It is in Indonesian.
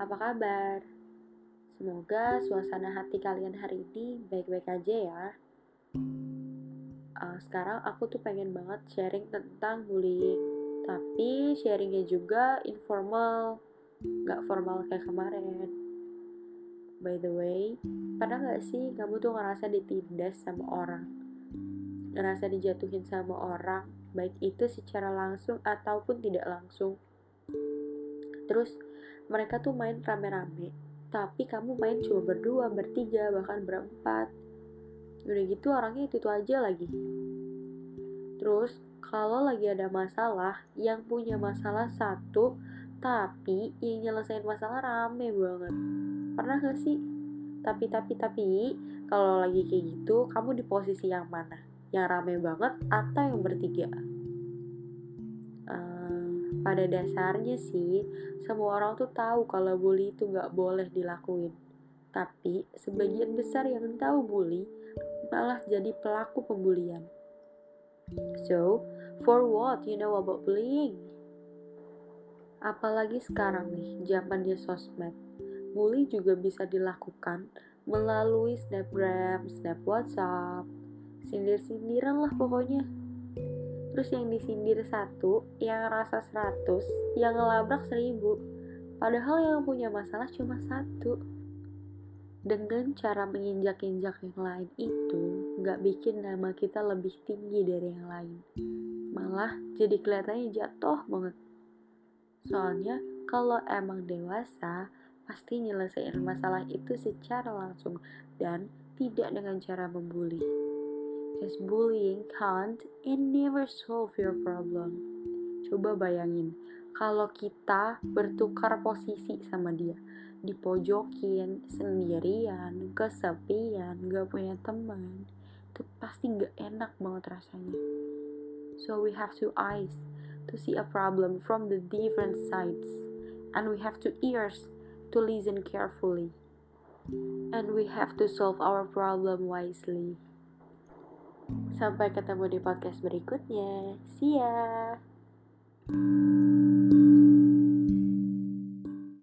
apa kabar? Semoga suasana hati kalian hari ini baik-baik aja ya. Uh, sekarang aku tuh pengen banget sharing tentang bullying, tapi sharingnya juga informal, gak formal kayak kemarin. By the way, pernah gak sih kamu tuh ngerasa ditindas sama orang? Ngerasa dijatuhin sama orang, baik itu secara langsung ataupun tidak langsung terus mereka tuh main rame-rame. Tapi kamu main cuma berdua bertiga bahkan berempat. Udah gitu orangnya itu tuh aja lagi. Terus kalau lagi ada masalah yang punya masalah satu tapi yang nyelesain masalah rame banget. Pernah gak sih? Tapi tapi tapi kalau lagi kayak gitu kamu di posisi yang mana? Yang rame banget atau yang bertiga pada dasarnya sih, semua orang tuh tahu kalau bully itu nggak boleh dilakuin. Tapi sebagian besar yang tahu bully malah jadi pelaku pembulian. So, for what you know about bullying? Apalagi sekarang nih, zaman dia sosmed. Bully juga bisa dilakukan melalui snapgram, snap whatsapp, sindir-sindiran lah pokoknya terus yang disindir satu yang rasa seratus yang ngelabrak seribu. Padahal yang punya masalah cuma satu. Dengan cara menginjak-injak yang lain itu nggak bikin nama kita lebih tinggi dari yang lain. Malah jadi kelihatannya jatuh banget. Soalnya kalau emang dewasa pasti nyelesain masalah itu secara langsung dan tidak dengan cara membuli Cause bullying can't and never solve your problem. Coba bayangin, kalau kita bertukar posisi sama dia, dipojokin, sendirian, kesepian, gak punya teman, itu pasti gak enak banget rasanya. So we have two eyes to see a problem from the different sides, and we have two ears to listen carefully, and we have to solve our problem wisely. Sampai ketemu di podcast berikutnya. See ya.